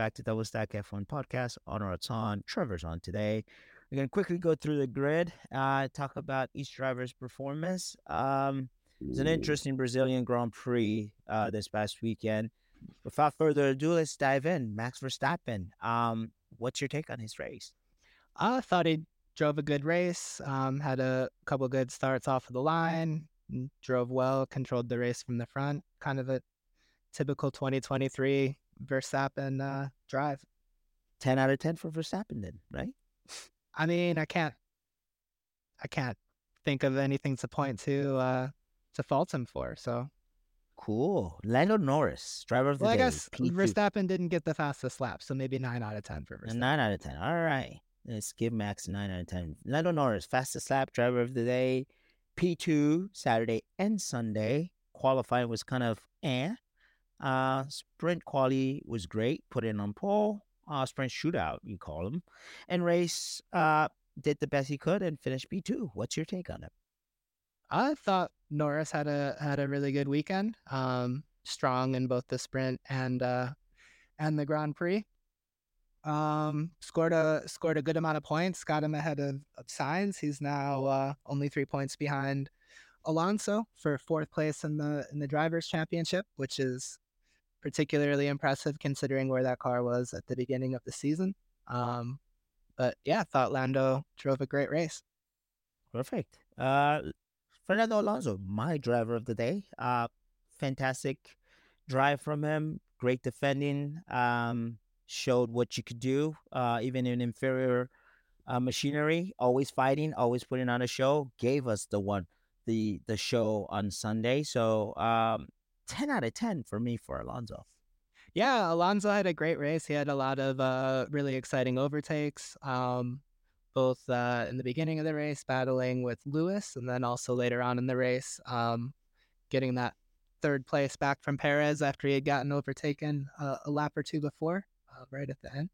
Back to Double Stack F1 podcast. Honor's on, Trevor's on today. We're going to quickly go through the grid, uh, talk about each driver's performance. Um, it was an interesting Brazilian Grand Prix uh, this past weekend. Without further ado, let's dive in. Max Verstappen, um, what's your take on his race? I thought he drove a good race, um, had a couple good starts off of the line, drove well, controlled the race from the front. Kind of a typical 2023 Verstappen uh, drive. 10 out of 10 for Verstappen then, right? I mean, I can't I can't think of anything to point to uh to fault him for. So cool. Lando Norris, driver of the well, day. I guess P2. Verstappen didn't get the fastest lap, so maybe nine out of ten for Verstappen. Nine out of ten. All right. Let's give Max nine out of ten. Lando Norris, fastest lap, driver of the day. P2 Saturday and Sunday. Qualifying was kind of eh. Uh, sprint quality was great. Put in on pole. Uh, sprint shootout, you call them. And race uh, did the best he could and finished P2. What's your take on it? I thought Norris had a had a really good weekend. Um, strong in both the sprint and uh, and the Grand Prix. Um, scored a scored a good amount of points. Got him ahead of, of Sainz. He's now uh, only three points behind Alonso for fourth place in the in the drivers' championship, which is particularly impressive considering where that car was at the beginning of the season. Um, but yeah, thought Lando drove a great race. Perfect. Uh, Fernando Alonso, my driver of the day. Uh, fantastic drive from him. Great defending. Um, showed what you could do, uh, even in inferior uh, machinery. Always fighting, always putting on a show. Gave us the one, the the show on Sunday. So um, 10 out of 10 for me for Alonso. Yeah, Alonso had a great race. He had a lot of uh, really exciting overtakes, um, both uh, in the beginning of the race, battling with Lewis, and then also later on in the race, um, getting that third place back from Perez after he had gotten overtaken uh, a lap or two before, uh, right at the end.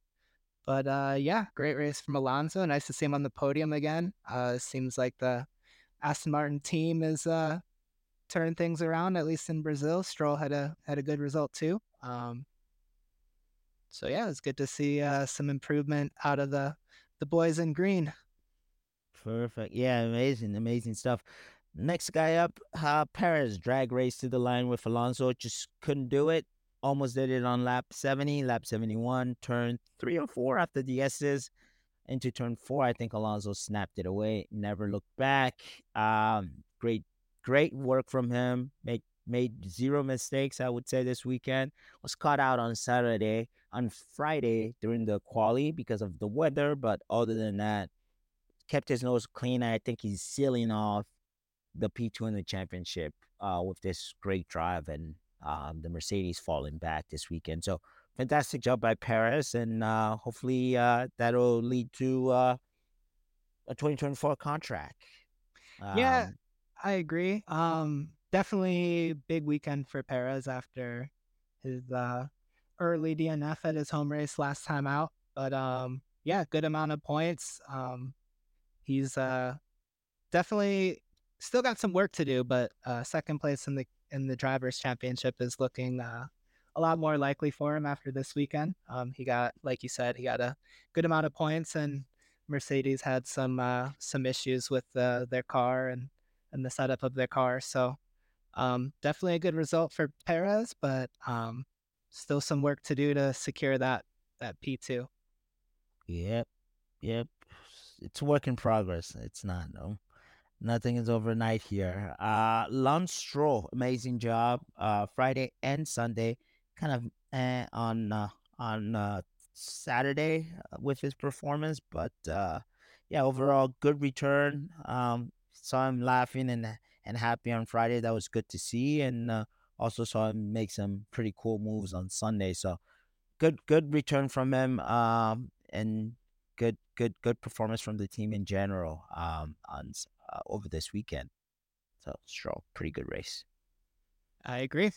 But uh, yeah, great race from Alonso. Nice to see him on the podium again. Uh, seems like the Aston Martin team is turn things around, at least in Brazil. Stroll had a had a good result too. Um, so yeah, it's good to see uh, some improvement out of the the boys in green. Perfect. Yeah, amazing, amazing stuff. Next guy up, uh, Perez drag race to the line with Alonso, just couldn't do it. Almost did it on lap 70, lap 71, turn three or four after the S's into turn four. I think Alonso snapped it away, never looked back. Um, great Great work from him. Made made zero mistakes, I would say, this weekend. Was caught out on Saturday, on Friday during the quali because of the weather, but other than that, kept his nose clean. I think he's sealing off the P2 in the championship uh, with this great drive and um, the Mercedes falling back this weekend. So fantastic job by Perez, and uh, hopefully uh, that'll lead to uh, a 2024 contract. Um, yeah, I agree. Um, definitely big weekend for Perez after his uh, early DNF at his home race last time out. But um, yeah, good amount of points. Um, he's uh, definitely still got some work to do, but uh, second place in the in the drivers' championship is looking uh, a lot more likely for him after this weekend. Um, he got, like you said, he got a good amount of points, and Mercedes had some uh, some issues with uh, their car and and the setup of their car. So um, definitely a good result for Perez, but um, still some work to do to secure that that P two. Yep, yep. It's work in progress. It's not no. Nothing is overnight here. Uh, Lance Stroll, amazing job. Uh, Friday and Sunday, kind of eh, on uh, on uh, Saturday uh, with his performance, but uh, yeah, overall good return. Um, saw him laughing and and happy on Friday. That was good to see, and uh, also saw him make some pretty cool moves on Sunday. So good good return from him, um, and good good good performance from the team in general um, on uh, over this weekend. So strong, pretty good race. I agree.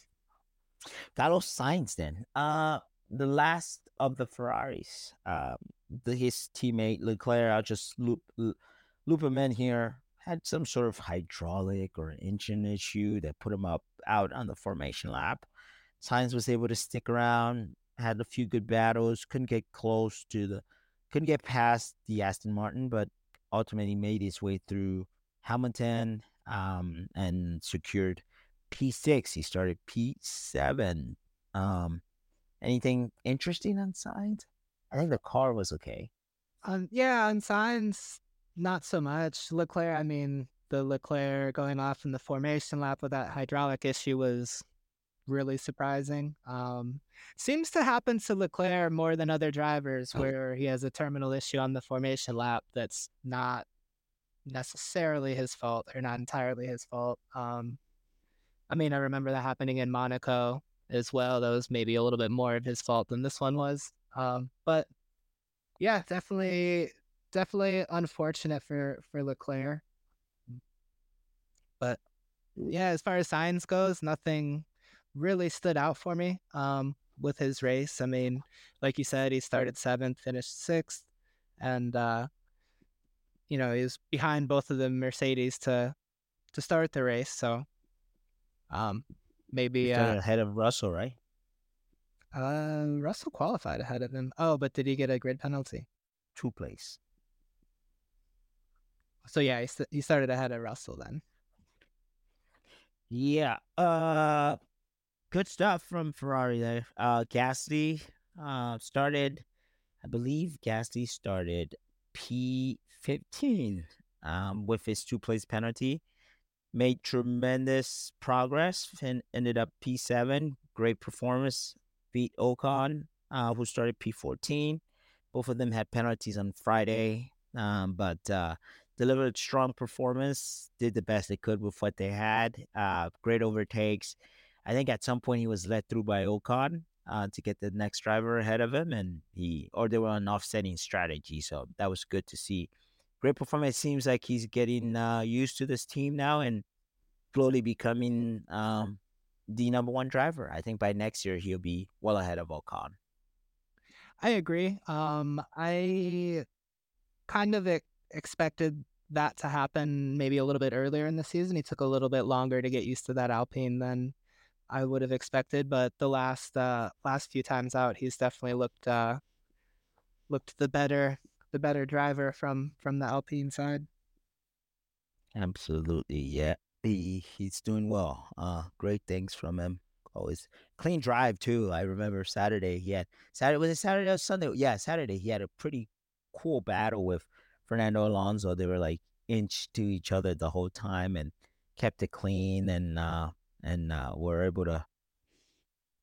Carlos Sainz then. Uh, the last of the Ferraris. Um, the, his teammate Leclerc. I'll just loop loop him in here had some sort of hydraulic or engine issue that put him up out on the formation lap. Sainz was able to stick around, had a few good battles. Couldn't get close to the, couldn't get past the Aston Martin, but ultimately made his way through Hamilton um, and secured P6. He started P7. Um, anything interesting on Sainz? I think the car was okay. Um, yeah, on Sainz, not so much. Leclerc, I mean, the Leclerc going off in the formation lap with that hydraulic issue was really surprising. Um, seems to happen to Leclerc more than other drivers, oh. where he has a terminal issue on the formation lap that's not necessarily his fault or not entirely his fault. Um, I mean, I remember that happening in Monaco as well. That was maybe a little bit more of his fault than this one was. Um, but yeah, definitely, definitely unfortunate for for Leclerc. But yeah, as far as Sainz goes, nothing really stood out for me um, with his race. I mean, like you said, he started seventh, finished sixth, and uh, you know he was behind both of the Mercedes to to start the race. So um, maybe uh, ahead of Russell, right? Uh, Russell qualified ahead of him. Oh, but did he get a grid penalty? Two place. So yeah, he, started ahead of Russell then. Yeah. Uh, good stuff from Ferrari there. Uh, Gasly uh, started, I believe Gasly started P15 um, with his two place penalty. Made tremendous progress and ended up P7. Great performance. Beat Ocon, uh, who started P14. Both of them had penalties on Friday, um, but uh, delivered strong performance. Did the best they could with what they had. Uh, great overtakes I think at some point he was led through by Ocon uh, to get the next driver ahead of him, and he or they were on offsetting strategy, so that was good to see. Great performance. Seems like he's getting uh, used to this team now and slowly becoming um, the number one driver. I think by next year he'll be well ahead of Ocon. I agree. Um, I kind of expected that to happen maybe a little bit earlier in the season. He took a little bit longer to get used to that Alpine than I would have expected, but the last uh, last few times out, he's definitely looked uh, looked the better the better driver from from the Alpine side. Absolutely, yeah. He he's doing well. Uh, great things from him. Always clean drive too. I remember Saturday he had Saturday was it Saturday or Sunday? Yeah, Saturday he had a pretty cool battle with Fernando Alonso. They were like inch to each other the whole time and kept it clean and uh and uh, we're able to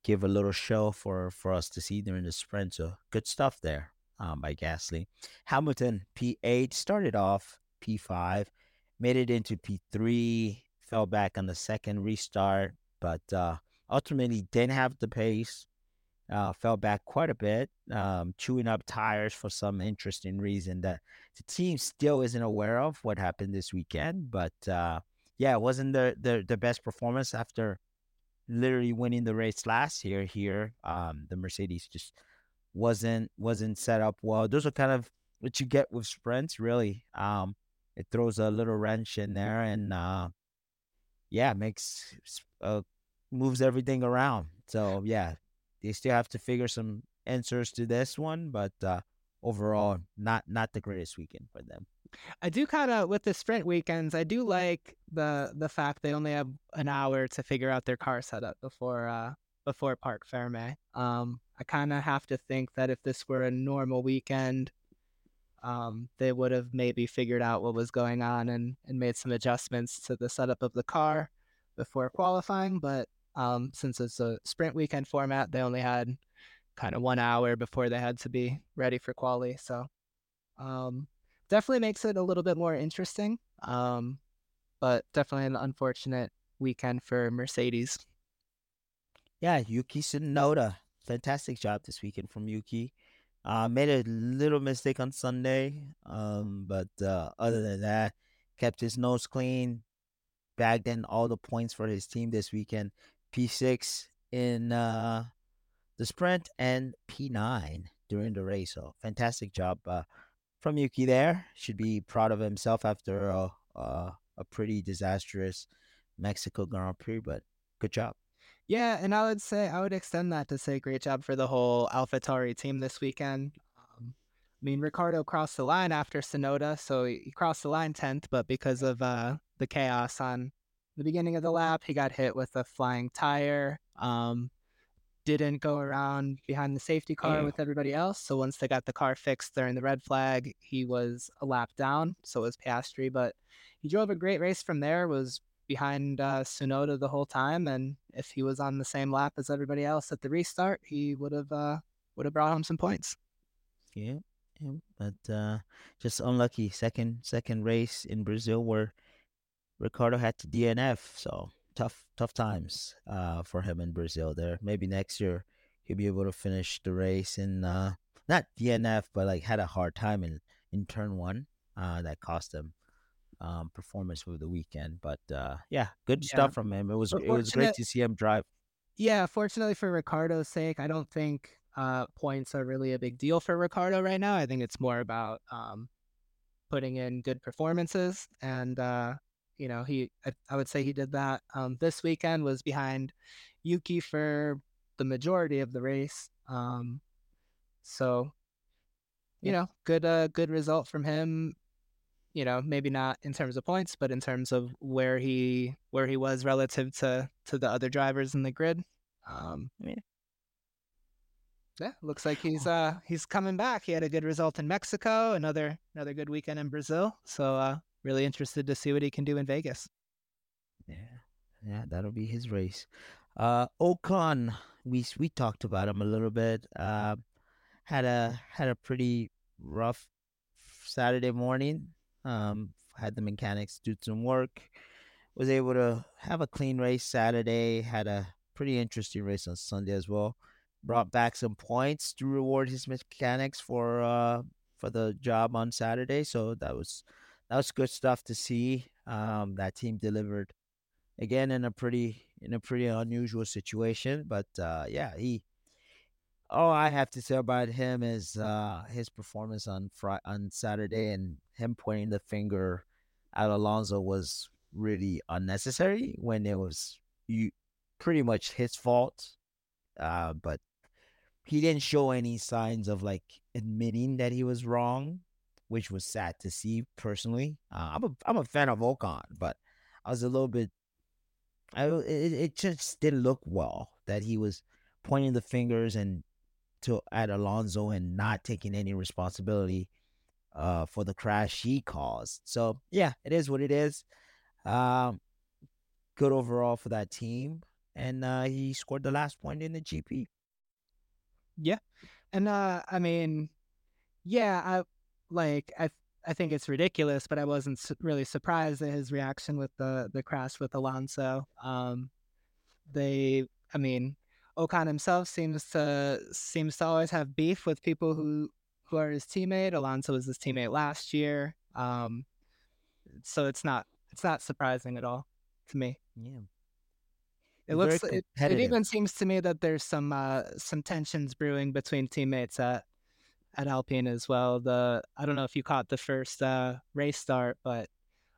give a little show for for us to see during the sprint. So good stuff there um, by Gasly. Hamilton P8 started off P5, made it into P3, fell back on the second restart, but uh, ultimately didn't have the pace. Uh, fell back quite a bit, um, chewing up tires for some interesting reason that the team still isn't aware of what happened this weekend. But uh, yeah, it wasn't the, the the best performance after literally winning the race last year here. Um, the Mercedes just wasn't wasn't set up well. Those are kind of what you get with sprints, really. Um, it throws a little wrench in there, and uh, yeah, makes uh, moves everything around. So yeah, they still have to figure some answers to this one, but uh, overall, not not the greatest weekend for them. I do kind of with the sprint weekends. I do like the the fact they only have an hour to figure out their car setup before uh before Parc Ferme. Um, I kind of have to think that if this were a normal weekend, um, they would have maybe figured out what was going on and and made some adjustments to the setup of the car before qualifying. But um, since it's a sprint weekend format, they only had kind of one hour before they had to be ready for quali. So um, definitely makes it a little bit more interesting. Um, but definitely an unfortunate weekend for Mercedes. Yeah, Yuki Tsunoda, fantastic job this weekend from Yuki. Uh, made a little mistake on Sunday, um, but uh, other than that, kept his nose clean, bagged in all the points for his team this weekend. P6 in uh, the sprint and P9 during the race. So fantastic job uh, from Yuki there. Should be proud of himself after a, a, a pretty disastrous Mexico Grand Prix, but good job. Yeah, and I would say I would extend that to say great job for the whole AlphaTauri team this weekend. Um, I mean, Ricciardo crossed the line after Tsunoda, so he crossed the line tenth, but because of uh, the chaos on the beginning of the lap, he got hit with a flying tire. Um, didn't go around behind the safety car with everybody else. So once they got the car fixed during the red flag, he was a lap down. So was Piastri, but he drove a great race from there. Was behind uh, Tsunoda the whole time, and if he was on the same lap as everybody else at the restart, he would have uh, would have brought home some points. Yeah, yeah but uh, just unlucky second second race in Brazil where Ricciardo had to DNF. So tough tough times uh, for him in Brazil. There, maybe next year he'll be able to finish the race in uh, not DNF, but like had a hard time in in turn one. Uh, that cost him um, performance for the weekend. But uh, yeah, good yeah. stuff from him. It was it was great to see him drive. Yeah, fortunately for Ricciardo's sake, I don't think uh, points are really a big deal for Ricciardo right now. I think it's more about um, putting in good performances, and uh, you know, he I, I, would say he did that. Um, this weekend was behind Yuki for the majority of the race. Um, so, you know, good uh, good result from him you know, maybe not in terms of points, but in terms of where he where he was relative to to the other drivers in the grid. Um, yeah. yeah, looks like he's uh he's coming back. He had a good result in Mexico, another another good weekend in Brazil. So uh really interested to see what he can do in Vegas. Yeah. Yeah, that'll be his race. Uh Ocon, we we talked about him a little bit. Uh had a had a pretty rough Saturday morning. Um, had the mechanics do some work. Was able to have a clean race Saturday. Had a pretty interesting race on Sunday as well. Brought back some points to reward his mechanics for uh for the job on Saturday. So that was that was good stuff to see. Um, that team delivered again in a pretty in a pretty unusual situation. But uh, yeah, he all I have to say about him is uh, his performance on Friday, on Saturday and him pointing the finger at Alonso was really unnecessary when it was you pretty much his fault. Uh, but he didn't show any signs of like admitting that he was wrong, which was sad to see personally. Uh, I'm a I'm a fan of Ocon, but I was a little bit. I it, it just didn't look well that he was pointing the fingers and to at Alonso and not taking any responsibility uh, for the crash he caused. So yeah, it is what it is. Um, good overall for that team, and uh, he scored the last point in the GP. Yeah, and uh, I mean, yeah, I like I I think it's ridiculous, but I wasn't really surprised at his reaction with the the crash with Alonso. Um, they, I mean, Ocon himself seems to seems to always have beef with people who who are his teammate. Alonso was his teammate last year, um, so it's not it's not surprising at all to me. Yeah, it looks it, it, even seems to me that there's some uh, some tensions brewing between teammates at at Alpine as well. The I don't know if you caught the first uh, race start, but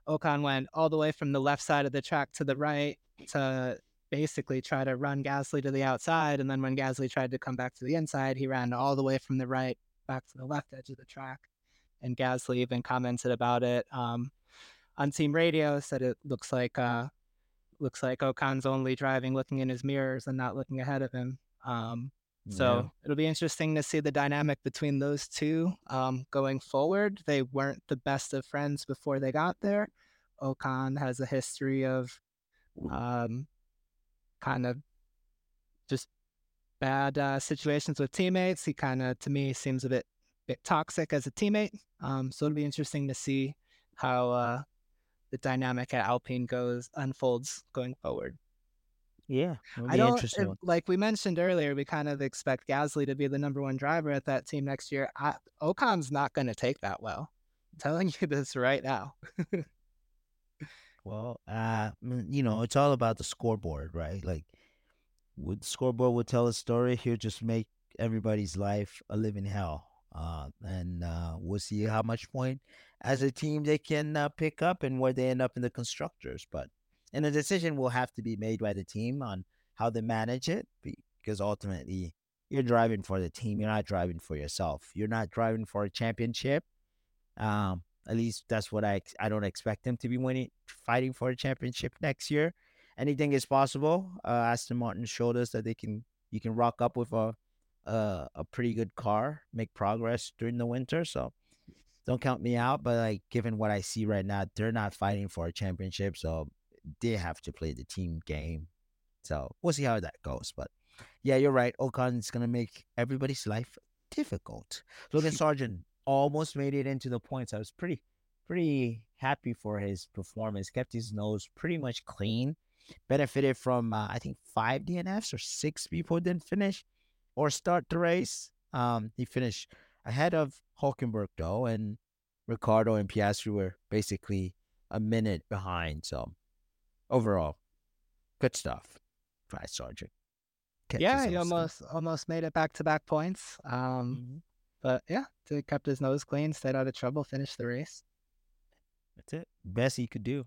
Ocon went all the way from the left side of the track to the right to basically try to run Gasly to the outside. And then when Gasly tried to come back to the inside, he ran all the way from the right back to the left edge of the track. And Gasly even commented about it um, on team radio, said it looks like uh, looks like Ocon's only driving looking in his mirrors and not looking ahead of him. Um, so yeah. it'll be interesting to see the dynamic between those two um, going forward. They weren't the best of friends before they got there. Ocon has a history of um, kind of just bad uh, situations with teammates. He kind of, to me, seems a bit bit toxic as a teammate. Um, so it'll be interesting to see how uh, the dynamic at Alpine goes unfolds going forward. Yeah, I don't it, like we mentioned earlier. We kind of expect Gasly to be the number one driver at that team next year. I, Ocon's not going to take that well. I'm telling you this right now. Well, uh, you know, it's all about the scoreboard, right? Like, would scoreboard would tell a story, he'll just make everybody's life a living hell. Uh, and uh, we'll see how much point as a team they can uh, pick up and where they end up in the constructors. But and the decision will have to be made by the team on how they manage it because ultimately you're driving for the team. You're not driving for yourself. You're not driving for a championship. Um, at least that's what I I don't expect them to be winning, fighting for a championship next year. Anything is possible. Uh, Aston Martin showed us that they can you can rock up with a a, a pretty good car, make progress during the winter. So don't count me out. But like given what I see right now, they're not fighting for a championship, so they have to play the team game. So we'll see how that goes. But yeah, you're right. Ocon's gonna make everybody's life difficult. Logan Sargent almost made it into the points. I was pretty pretty happy for his performance. Kept his nose pretty much clean. Benefited from uh, I think five DNFs or six people didn't finish or start the race. Um, he finished ahead of Hulkenberg though, and Ricciardo and Piastri were basically a minute behind. So overall, good stuff by Sargent. Kept yeah, he almost almost made it back to back points. Um, mm-hmm. but yeah, he kept his nose clean, stayed out of trouble, finished the race. That's it. Best he could do.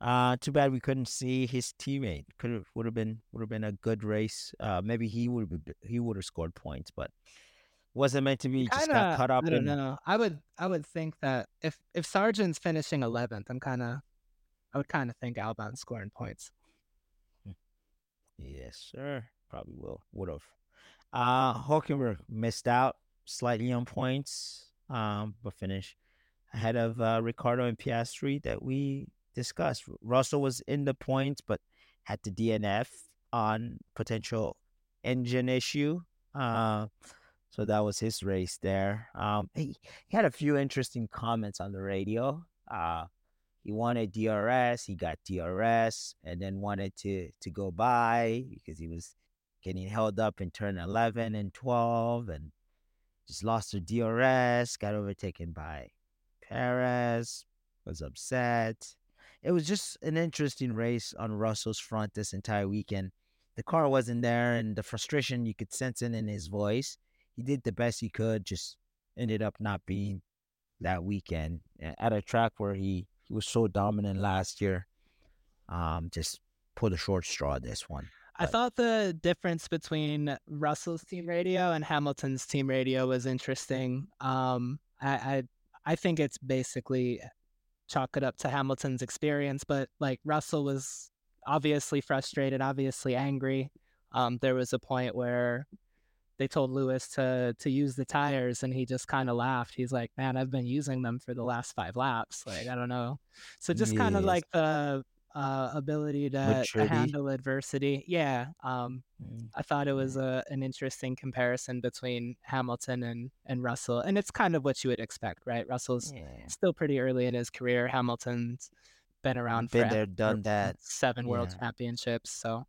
Uh, too bad we couldn't see his teammate. Could have would have been would have been a good race. Uh, maybe he would have he would have scored points, but wasn't meant to be. Kinda, just got caught up. I don't in... know. I would I would think that if if Sargent's finishing eleventh, I'm kind of I would kind of think Albon's scoring points. Hmm. Yes, sir. Probably will would have. Uh, Hulkenberg missed out slightly on points, um, but finished ahead of uh, Ricciardo and Piastri that we discussed. Russell was in the points, but had the DNF on potential engine issue. Uh, so that was his race there. Um, he, he had a few interesting comments on the radio. Uh, he wanted DRS, he got DRS, and then wanted to to go by because he was getting held up in turn 11 and 12, and just lost the DRS, got overtaken by Perez, was upset it was just an interesting race on Russell's front this entire weekend. The car wasn't there, and the frustration you could sense it in his voice. He did the best he could, just ended up not being that weekend at a track where he, he was so dominant last year. Um, just pulled a short straw this one. I thought the difference between Russell's team radio and Hamilton's team radio was interesting. Um, I, I I think it's basically chalk it up to Hamilton's experience, but like Russell was obviously frustrated, obviously angry. Um, there was a point where they told Lewis to to use the tires, and he just kind of laughed. He's like, "Man, I've been using them for the last five laps. Like, I don't know." So just yes. kind of like the uh, ability to, to, handle adversity. Yeah, um, mm. I thought it was a, an interesting comparison between Hamilton and, and Russell, and it's kind of what you would expect, right? Russell's yeah. still pretty early in his career. Hamilton's been around, been there, done that, seven yeah. world championships. So,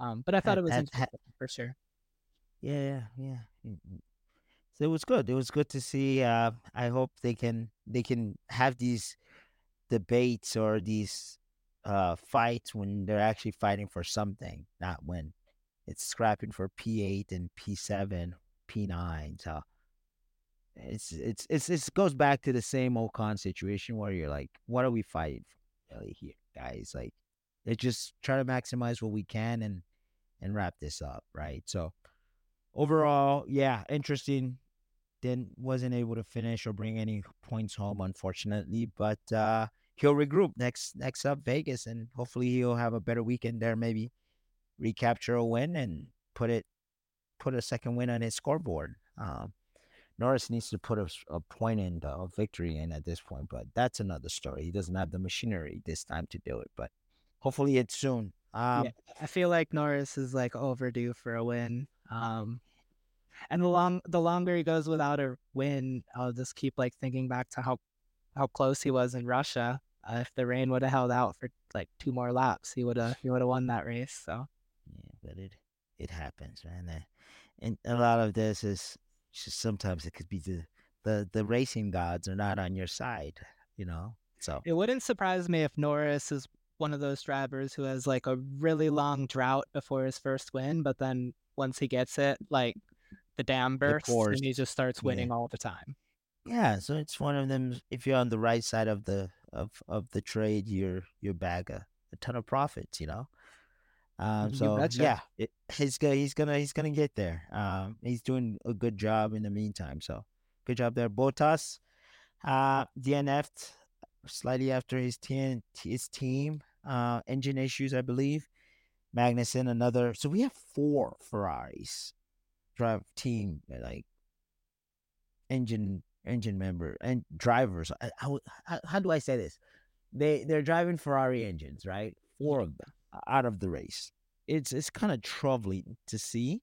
um, but I thought it was interesting for sure. Yeah, yeah. Mm. So it was good. It was good to see. Uh, I hope they can they can have these debates or these uh, fights when they're actually fighting for something, not when it's scrapping for P8 and P7, P9. So it's it's it's it goes back to the same old con situation where you're like, what are we fighting for really here, guys? Like, let's just try to maximize what we can and and wrap this up, right? So overall, yeah, interesting. Then wasn't able to finish or bring any points home, unfortunately, but uh he'll regroup next next up Vegas, and hopefully he'll have a better weekend there. Maybe recapture a win and put it put a second win on his scoreboard. Um, Norris needs to put a, a point in, a victory in at this point, but that's another story. He doesn't have the machinery this time to do it, but hopefully it's soon. Um, yeah, I feel like Norris is like overdue for a win. Um, and the long the longer he goes without a win, I'll just keep like thinking back to how how close he was in Russia. Uh, if the rain would have held out for like two more laps, he would have he would have won that race. So yeah, but it it happens, man. And a lot of this is just sometimes it could be the the the racing gods are not on your side, you know. So it wouldn't surprise me if Norris is one of those drivers who has like a really long drought before his first win, but then once he gets it, like the dam bursts and he just starts winning yeah. all the time. Yeah, so it's one of them. If you're on the right side of the of of the trade, you're you bag a, a ton of profits. You know. Um, so yeah, it, he's gonna he's gonna he's gonna get there. Um, he's doing a good job in the meantime. So good job there, Bottas. Uh, DNF'd slightly after his team his team uh engine issues, I believe. Magnussen another. So we have four Ferraris drive team like engine engine member and drivers. How, how, how do I say this? They they're driving Ferrari engines, right? Four of them out of the race. It's it's kind of troubling to see.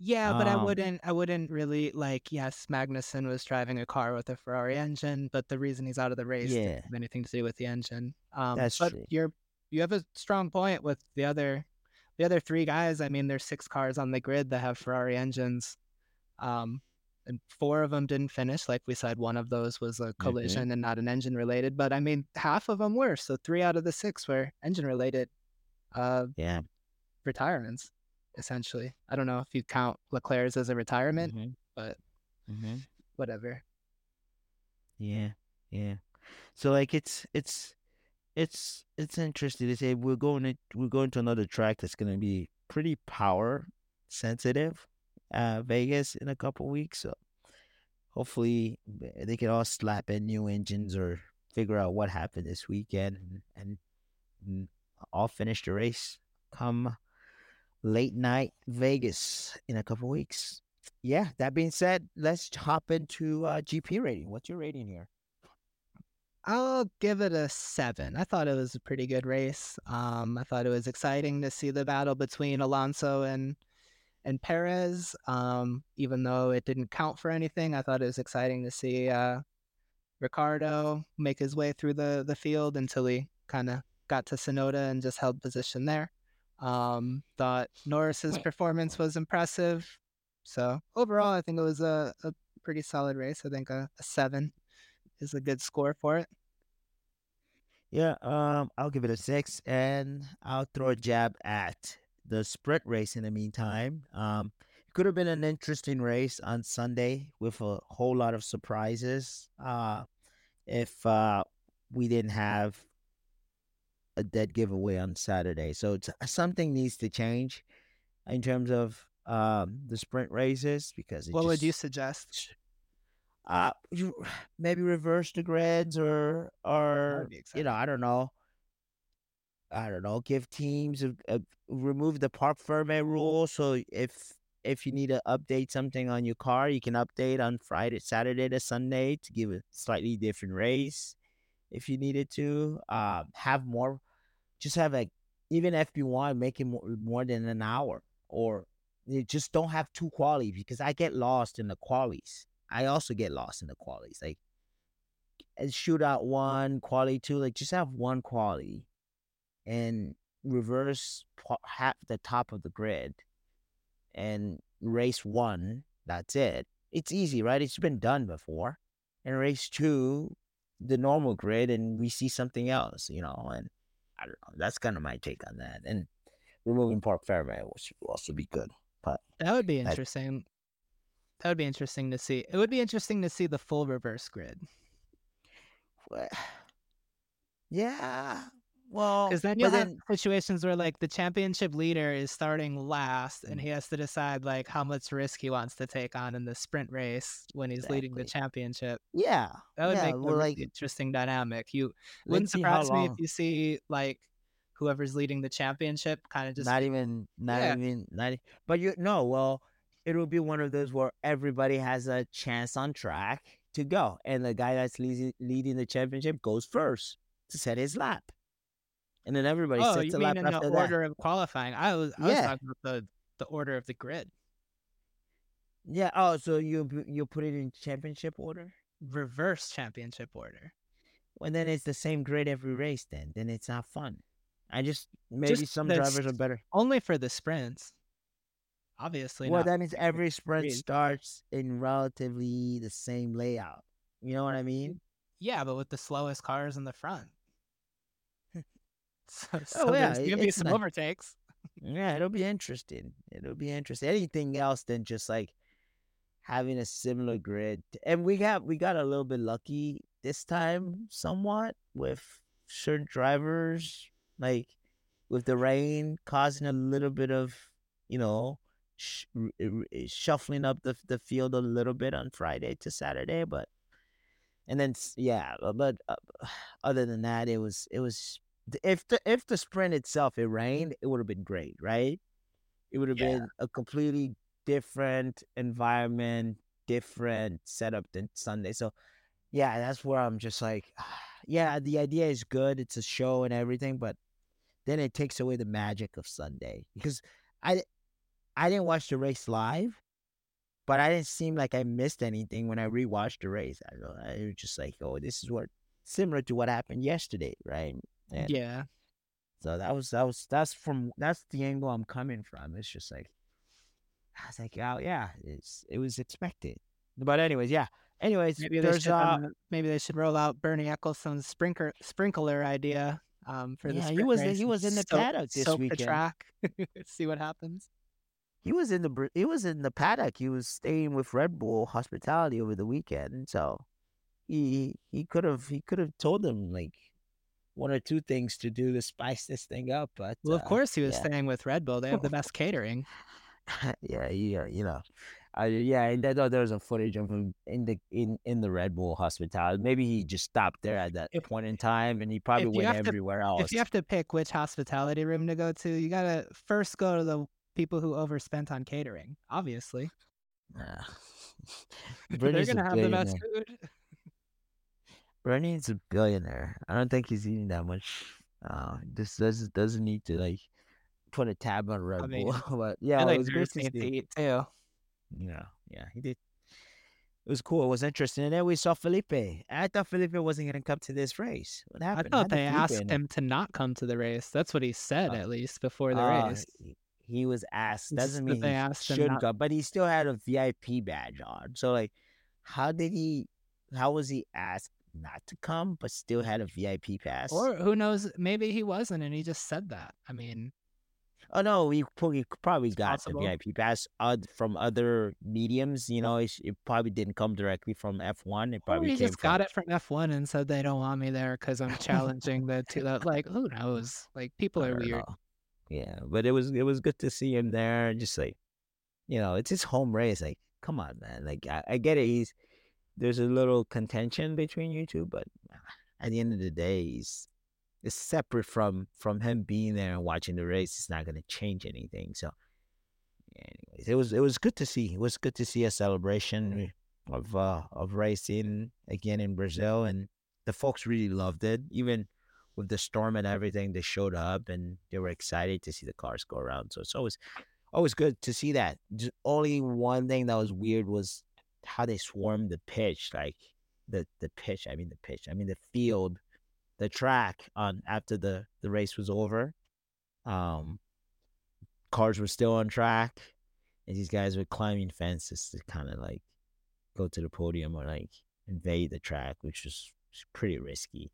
Yeah, but um, I wouldn't I wouldn't really like yes, Magnussen was driving a car with a Ferrari engine, but the reason he's out of the race yeah. didn't have anything to do with the engine. Um That's but true. you're you have a strong point with the other the other three guys. I mean, there's six cars on the grid that have Ferrari engines. Um and four of them didn't finish. Like we said, one of those was a mm-hmm. collision mm-hmm. and not an engine related. But I mean, half of them were. So three out of the six were engine related. Uh, yeah, retirements essentially. I don't know if you count Leclerc's as a retirement, mm-hmm. but mm-hmm. whatever. Yeah, yeah. So like it's it's it's it's interesting to say we're going to we're going to another track that's going to be pretty power sensitive, uh, Vegas in a couple weeks. So hopefully they can all slap in new engines or figure out what happened this weekend and, and, and all finish the race come late night Vegas in a couple weeks. Yeah, that being said, let's hop into uh, GP rating. What's your rating here? I'll give it a seven. I thought it was a pretty good race. Um, I thought it was exciting to see the battle between Alonso and and Perez. Um, even though it didn't count for anything, I thought it was exciting to see uh, Ricciardo make his way through the the field until he kind of got to Tsunoda and just held position there. Um, thought Norris's performance was impressive. So overall, I think it was a, a pretty solid race. I think a, a seven is a good score for it. Yeah, um, I'll give it a six, and I'll throw a jab at the sprint race in the meantime. Um, it could have been an interesting race on Sunday with a whole lot of surprises. Uh, if uh, we didn't have a dead giveaway on Saturday. So uh, something needs to change in terms of um, the sprint races because what just, would you suggest? Uh, you, maybe reverse the grids or or you know I don't know. I don't know. Give teams a, a, remove the parc fermé rule. So if if you need to update something on your car, you can update on Friday, Saturday to Sunday to give a slightly different race. If you needed to, uh, have more just have like even FP1 it more, more than an hour or you just don't have two qualities because I get lost in the qualities. I also get lost in the qualities. Like eh, shootout one, quality two, like just have one quality and reverse half the top of the grid and race one. That's it. It's easy, right? It's been done before. And race two, the normal grid, and we see something else, you know, and I don't know. That's kind of my take on that. And removing Parc Fermé will also be good. But that would be interesting. That would be interesting to see. It would be interesting to see the full reverse grid. Well, yeah, well, because then you'll have situations where like the championship leader is starting last, and he has to decide like how much risk he wants to take on in the sprint race when he's exactly. leading the championship. Yeah, that would yeah, make well, a like, interesting dynamic. You wouldn't surprise me if you see like whoever's leading the championship kind of just not even, not yeah. even, not. But you no, well, it will be one of those where everybody has a chance on track to go, and the guy that's leading leading the championship goes first to set his lap and then everybody oh, sets a lap in the order that. of qualifying? I was I yeah. was talking about the the order of the grid. Yeah. Oh, so you you put it in championship order? Reverse championship order. Well, then it's the same grid every race. Then, then it's not fun. I just maybe just some drivers are better. Only for the sprints. Obviously. Well, that means every sprint starts in relatively the same layout. You know what I mean? Mm, yeah, but with the slowest cars in the front. So, so oh yeah, there's gonna be some overtakes. Yeah, it'll be interesting. It'll be interesting. Anything else than just like having a similar grid, and we got we got a little bit lucky this time, somewhat with certain drivers. Like with the rain causing a little bit of, you know, sh- shuffling up the the field a little bit on Friday to Saturday, but and then yeah, but uh, other than that, it was it was if the if the sprint itself it rained, it would have been great, right? It would have yeah. been a completely different environment, different setup than Sunday. So yeah, that's where I'm just like, yeah, the idea is good. It's a show and everything, but then it takes away the magic of Sunday because I I didn't watch the race live, but I didn't seem like I missed anything when I rewatched the race. I, know, I was just like, oh, this is what similar to what happened yesterday, right? And yeah. So that was that was that's from that's the angle I'm coming from. It's just like I was like, oh yeah, it's it was expected. But anyways, yeah. Anyways, maybe they should uh, maybe they should roll out Bernie Ecclestone's sprinkler sprinkler idea um, for yeah, the he was he was in the paddock this weekend. The track, see what happens. He was in the he was in the paddock. He was staying with Red Bull Hospitality over the weekend, so he he could have he could have told them like one or two things to do to spice this thing up. But well, of uh, course he was yeah. staying with Red Bull. They have the best catering. yeah, yeah, you know. Uh, yeah, and I thought there was a footage of him in the in, in the Red Bull hospitality. Maybe he just stopped there at that if, point in time, and he probably went everywhere to, else. If you have to pick which hospitality room to go to, you gotta first go to the people who overspent on catering. Obviously, nah. they're gonna have the best food. Bernie's a billionaire. I don't think he's eating that much. Uh, this does doesn't need to like put a tab on Red I mean, Bull. but yeah, it was great to. Too. Yeah, yeah, he did. It was cool. It was interesting. And then we saw Felipe. I thought Felipe wasn't going to come to this race. What happened? I thought they asked him to not come to the race. That's what he said, uh, at least before the uh, race. He was asked. Doesn't mean they asked should not... go, but he still had a VIP badge on. So like, how did he? How was he asked not to come, but still had a VIP pass? Or who knows? Maybe he wasn't, and he just said that. I mean, Oh no, he probably probably got possible. the VIP pass from other mediums. You know, it, it, probably didn't come directly from F one. It oh, probably or came just from... got it from F one and said they don't want me there because I'm challenging the two. Like who knows? Like people are weird. Know. Yeah, but it was it was good to see him there. Just like, you know, it's his home race. Like, come on, man. Like I, I get it. He's there's a little contention between you two, but at the end of the day, he's it's separate from from him being there and watching the race. It's not going to change anything. So, anyways, it was it was good to see. It was good to see a celebration of uh of racing again in Brazil, and the folks really loved it. Even with the storm and everything, they showed up and they were excited to see the cars go around. So it's always always good to see that. Just only one thing that was weird was how they swarmed the pitch, like the the pitch. I mean the pitch. I mean the field the track on after the the race was over. Um, cars were still on track, and these guys were climbing fences to kind of like go to the podium or like invade the track, which was pretty risky.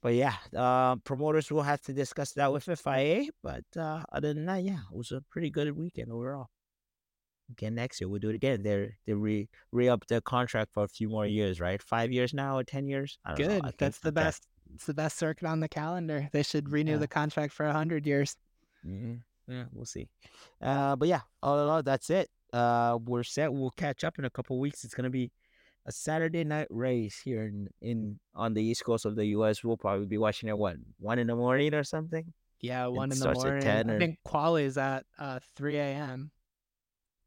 But yeah, uh, promoters will have to discuss that with FIA. But uh, other than that, yeah, it was a pretty good weekend overall again next year. We'll do it again. They're they re re up their contract for a few more years, right? Five years now or ten years? Good. That's the best. It's the best circuit on the calendar. They should renew yeah. the contract for a hundred years. Mm-hmm. Yeah, we'll see. Uh, but yeah, all in all, that's it. Uh, we're set. We'll catch up in a couple weeks. It's gonna be a Saturday night race here in, in on the east coast of the U.S. We'll probably be watching at what one in the morning or something. Yeah, one in the morning. Or... I think quali is at uh, three a.m.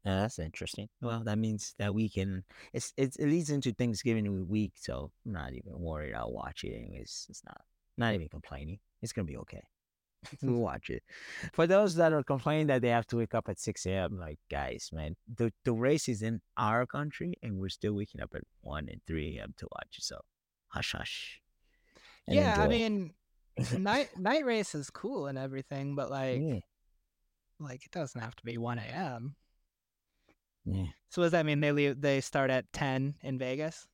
Yeah, that's interesting. Well, that means that we can. It's, it's it leads into Thanksgiving week, so I'm not even worried. I'll watch it. Anyways, it's not not even complaining. It's gonna be okay. we'll watch it. For those that are complaining that they have to wake up at six a.m., like guys, man, the the race is in our country, and we're still waking up at one and three a.m. to watch it. So, hush, hush. Yeah, enjoy. I mean, night night race is cool and everything, but like, yeah. like it doesn't have to be one a.m. Yeah. So does that mean they leave? They start at ten in Vegas?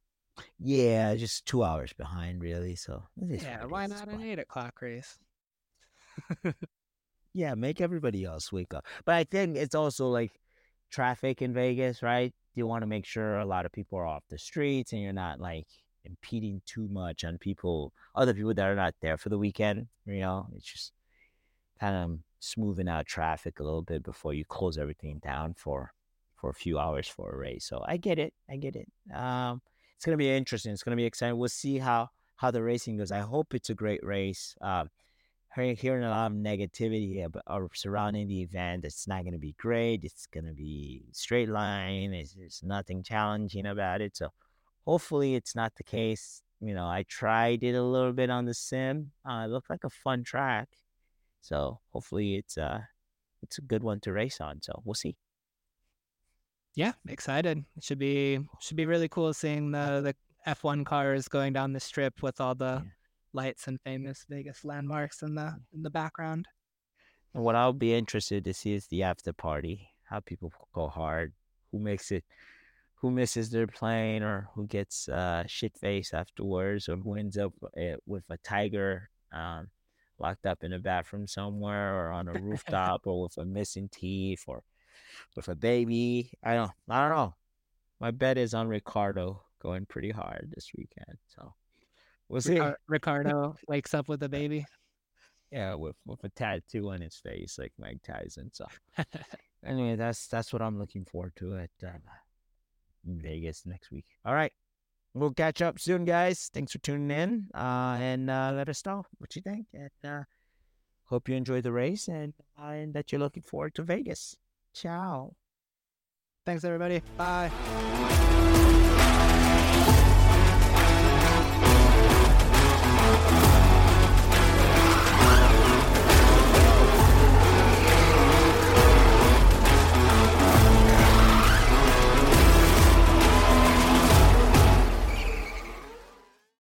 Yeah, just two hours behind, really. So yeah, why not an eight o'clock race? Yeah, make everybody else wake up. But I think it's also like traffic in Vegas, right? You want to make sure a lot of people are off the streets and you're not like impeding too much on people, other people that are not there for the weekend. You know, it's just kind of smoothing out traffic a little bit before you close everything down for for a few hours for a race. So I get it. I get it. Um, it's gonna be interesting. It's gonna be exciting. We'll see how how the racing goes. I hope it's a great race. Um, hearing a lot of negativity about, surrounding the event. It's not going to be great. It's going to be straight line. It's, there's nothing challenging about it. So hopefully it's not the case. You know, I tried it a little bit on the sim. Uh, it looked like a fun track. So hopefully it's uh it's a good one to race on. So we'll see. Yeah, excited. It should be should be really cool seeing the the F1 cars going down the strip with all the yeah. Lights and famous Vegas landmarks in the in the background. And what I'll be interested to see is the after party. How people go hard, who makes it, who misses their plane, or who gets uh, shit face afterwards, or who ends up uh, with a tiger. Um, locked up in a bathroom somewhere or on a rooftop or with a missing teeth or with a baby. I don't I don't know. My bet is on Ricciardo going pretty hard this weekend. So we'll see. Ricciardo wakes up with a baby. Yeah, with with a tattoo on his face like Mike Tyson. So anyway, that's that's what I'm looking forward to at uh, Vegas next week. All right. We'll catch up soon, guys. Thanks for tuning in. Uh, and uh, let us know what you think. And uh, hope you enjoy the race and, uh, and that you're looking forward to Vegas. Ciao. Thanks, everybody. Bye.